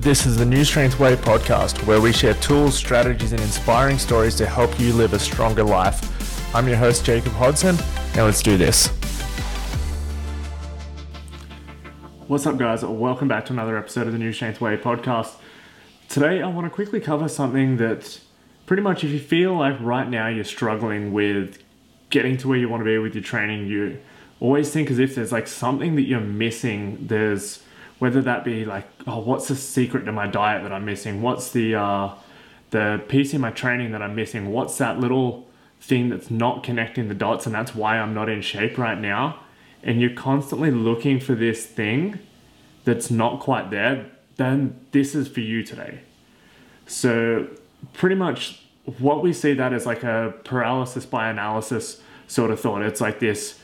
This is the New Strength Way podcast, where we share tools, strategies, and inspiring stories to help you live a stronger life. I'm your host, Jacob Hodson, and let's do this. What's up, guys? Welcome back to another episode of the New Strength Way podcast. Today, I want to quickly cover something that pretty much, if you feel like right now you're struggling with getting to where you want to be with your training, you always think as if there's like something that you're missing. There's whether that be like, oh, what's the secret to my diet that I'm missing? What's the uh, the piece in my training that I'm missing? What's that little thing that's not connecting the dots, and that's why I'm not in shape right now? And you're constantly looking for this thing that's not quite there. Then this is for you today. So pretty much what we see that as like a paralysis by analysis sort of thought. It's like this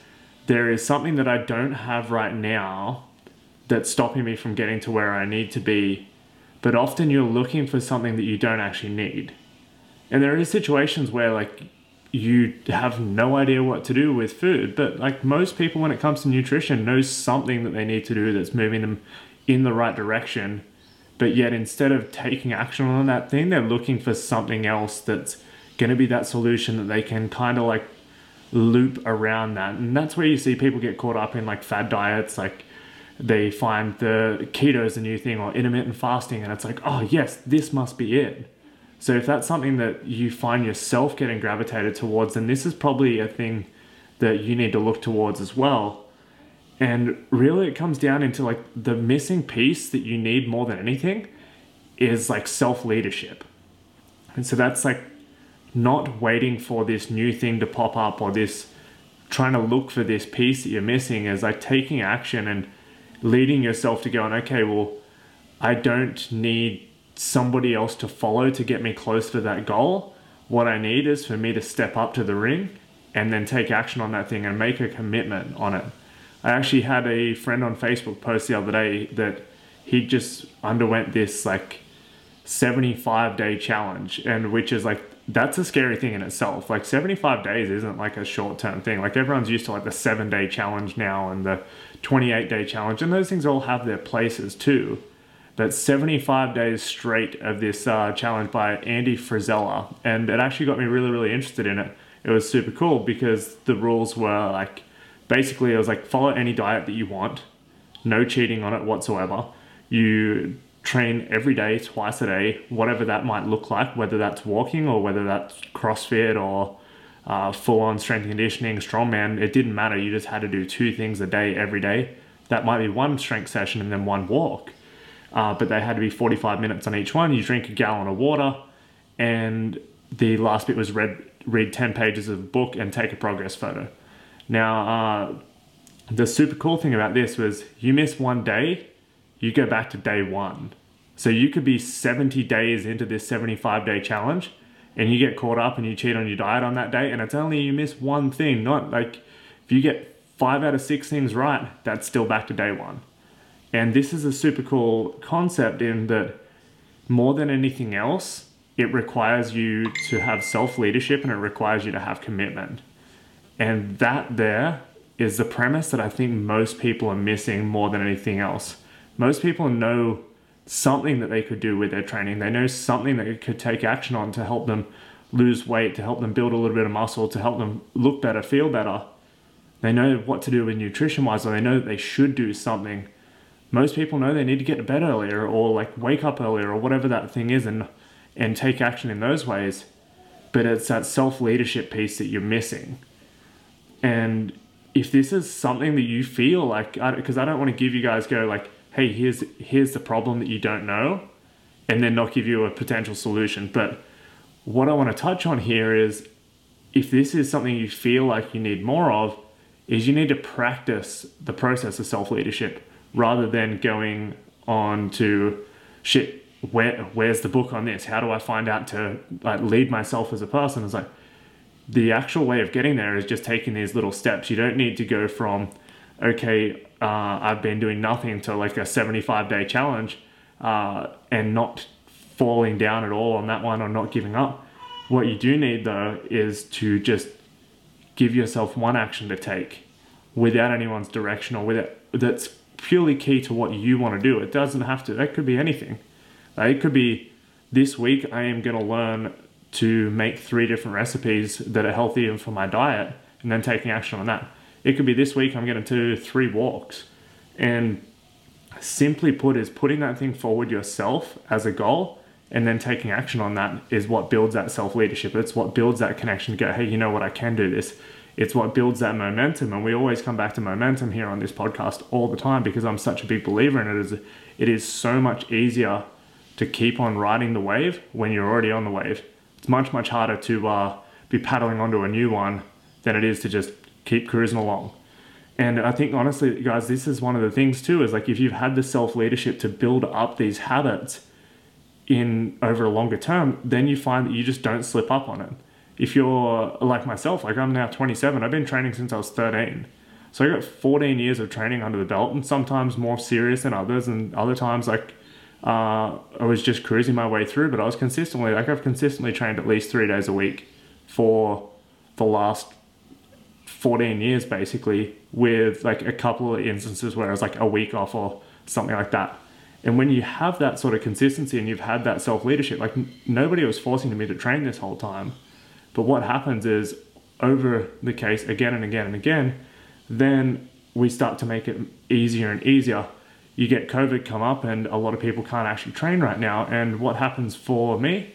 there is something that I don't have right now that's stopping me from getting to where I need to be. But often you're looking for something that you don't actually need. And there are situations where like you have no idea what to do with food, but like most people when it comes to nutrition knows something that they need to do that's moving them in the right direction. But yet instead of taking action on that thing, they're looking for something else that's going to be that solution that they can kind of like loop around that. And that's where you see people get caught up in like fad diets, like they find the keto is a new thing or intermittent fasting, and it's like, oh, yes, this must be it. So if that's something that you find yourself getting gravitated towards, then this is probably a thing that you need to look towards as well. And really, it comes down into like the missing piece that you need more than anything is like self leadership. And so that's like not waiting for this new thing to pop up or this trying to look for this piece that you're missing is like taking action and leading yourself to going, okay, well, I don't need somebody else to follow to get me close to that goal. What I need is for me to step up to the ring and then take action on that thing and make a commitment on it. I actually had a friend on Facebook post the other day that he just underwent this like 75 day challenge and which is like that's a scary thing in itself. Like 75 days isn't like a short term thing. Like everyone's used to like the seven day challenge now and the 28 day challenge, and those things all have their places too. But 75 days straight of this uh, challenge by Andy Frisella, and it actually got me really, really interested in it. It was super cool because the rules were like basically, it was like follow any diet that you want, no cheating on it whatsoever. You train every day, twice a day, whatever that might look like, whether that's walking or whether that's CrossFit or uh, full on strength conditioning, strongman, it didn't matter. You just had to do two things a day, every day. That might be one strength session and then one walk. Uh, but they had to be 45 minutes on each one. You drink a gallon of water, and the last bit was read, read 10 pages of a book and take a progress photo. Now, uh, the super cool thing about this was you miss one day, you go back to day one. So you could be 70 days into this 75 day challenge and you get caught up and you cheat on your diet on that day and it's only you miss one thing, not like if you get five out of six things right, that's still back to day one. And this is a super cool concept in that more than anything else, it requires you to have self leadership and it requires you to have commitment. And that there is the premise that I think most people are missing more than anything else most people know something that they could do with their training. They know something they could take action on to help them lose weight, to help them build a little bit of muscle, to help them look better, feel better. They know what to do with nutrition wise, or they know that they should do something. Most people know they need to get to bed earlier or like wake up earlier or whatever that thing is and and take action in those ways. But it's that self leadership piece that you're missing. And if this is something that you feel like, because I, I don't want to give you guys go like, hey, here's here's the problem that you don't know, and then not give you a potential solution. But what I want to touch on here is if this is something you feel like you need more of, is you need to practice the process of self leadership rather than going on to shit. Where where's the book on this? How do I find out to like lead myself as a person? It's like the actual way of getting there is just taking these little steps. You don't need to go from okay, uh, I've been doing nothing to like a 75 day challenge uh, and not falling down at all on that one or not giving up. What you do need though is to just give yourself one action to take without anyone's direction or with it that's purely key to what you want to do. It doesn't have to, that could be anything. It could be this week I am going to learn to make three different recipes that are healthy for my diet and then taking action on that. It could be this week I'm going to do three walks. And simply put, is putting that thing forward yourself as a goal and then taking action on that is what builds that self leadership. It's what builds that connection to go, hey, you know what, I can do this. It's what builds that momentum. And we always come back to momentum here on this podcast all the time because I'm such a big believer in it. Is it is so much easier to keep on riding the wave when you're already on the wave. It's much, much harder to uh, be paddling onto a new one than it is to just keep cruising along. And I think honestly, guys, this is one of the things too, is like if you've had the self leadership to build up these habits in over a longer term, then you find that you just don't slip up on it. If you're like myself, like I'm now 27, I've been training since I was 13. So I got 14 years of training under the belt, and sometimes more serious than others, and other times like uh, I was just cruising my way through. But I was consistently like I've consistently trained at least three days a week for the last 14 years, basically, with like a couple of instances where I was like a week off or something like that. And when you have that sort of consistency and you've had that self leadership, like nobody was forcing me to train this whole time. But what happens is over the case again and again and again, then we start to make it easier and easier. You get COVID come up, and a lot of people can't actually train right now. And what happens for me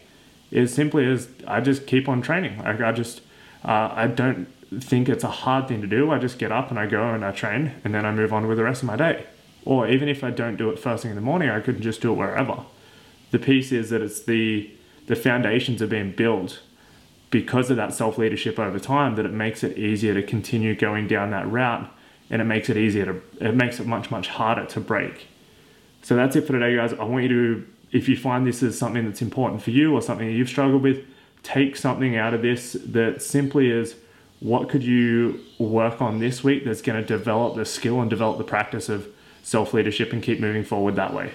is simply is I just keep on training. Like I just uh, I don't think it's a hard thing to do. I just get up and I go and I train, and then I move on with the rest of my day. Or even if I don't do it first thing in the morning, I could just do it wherever. The piece is that it's the the foundations are being built because of that self leadership over time that it makes it easier to continue going down that route and it makes it easier to it makes it much much harder to break. So that's it for today guys. I want you to if you find this is something that's important for you or something you've struggled with, take something out of this that simply is what could you work on this week that's going to develop the skill and develop the practice of self leadership and keep moving forward that way.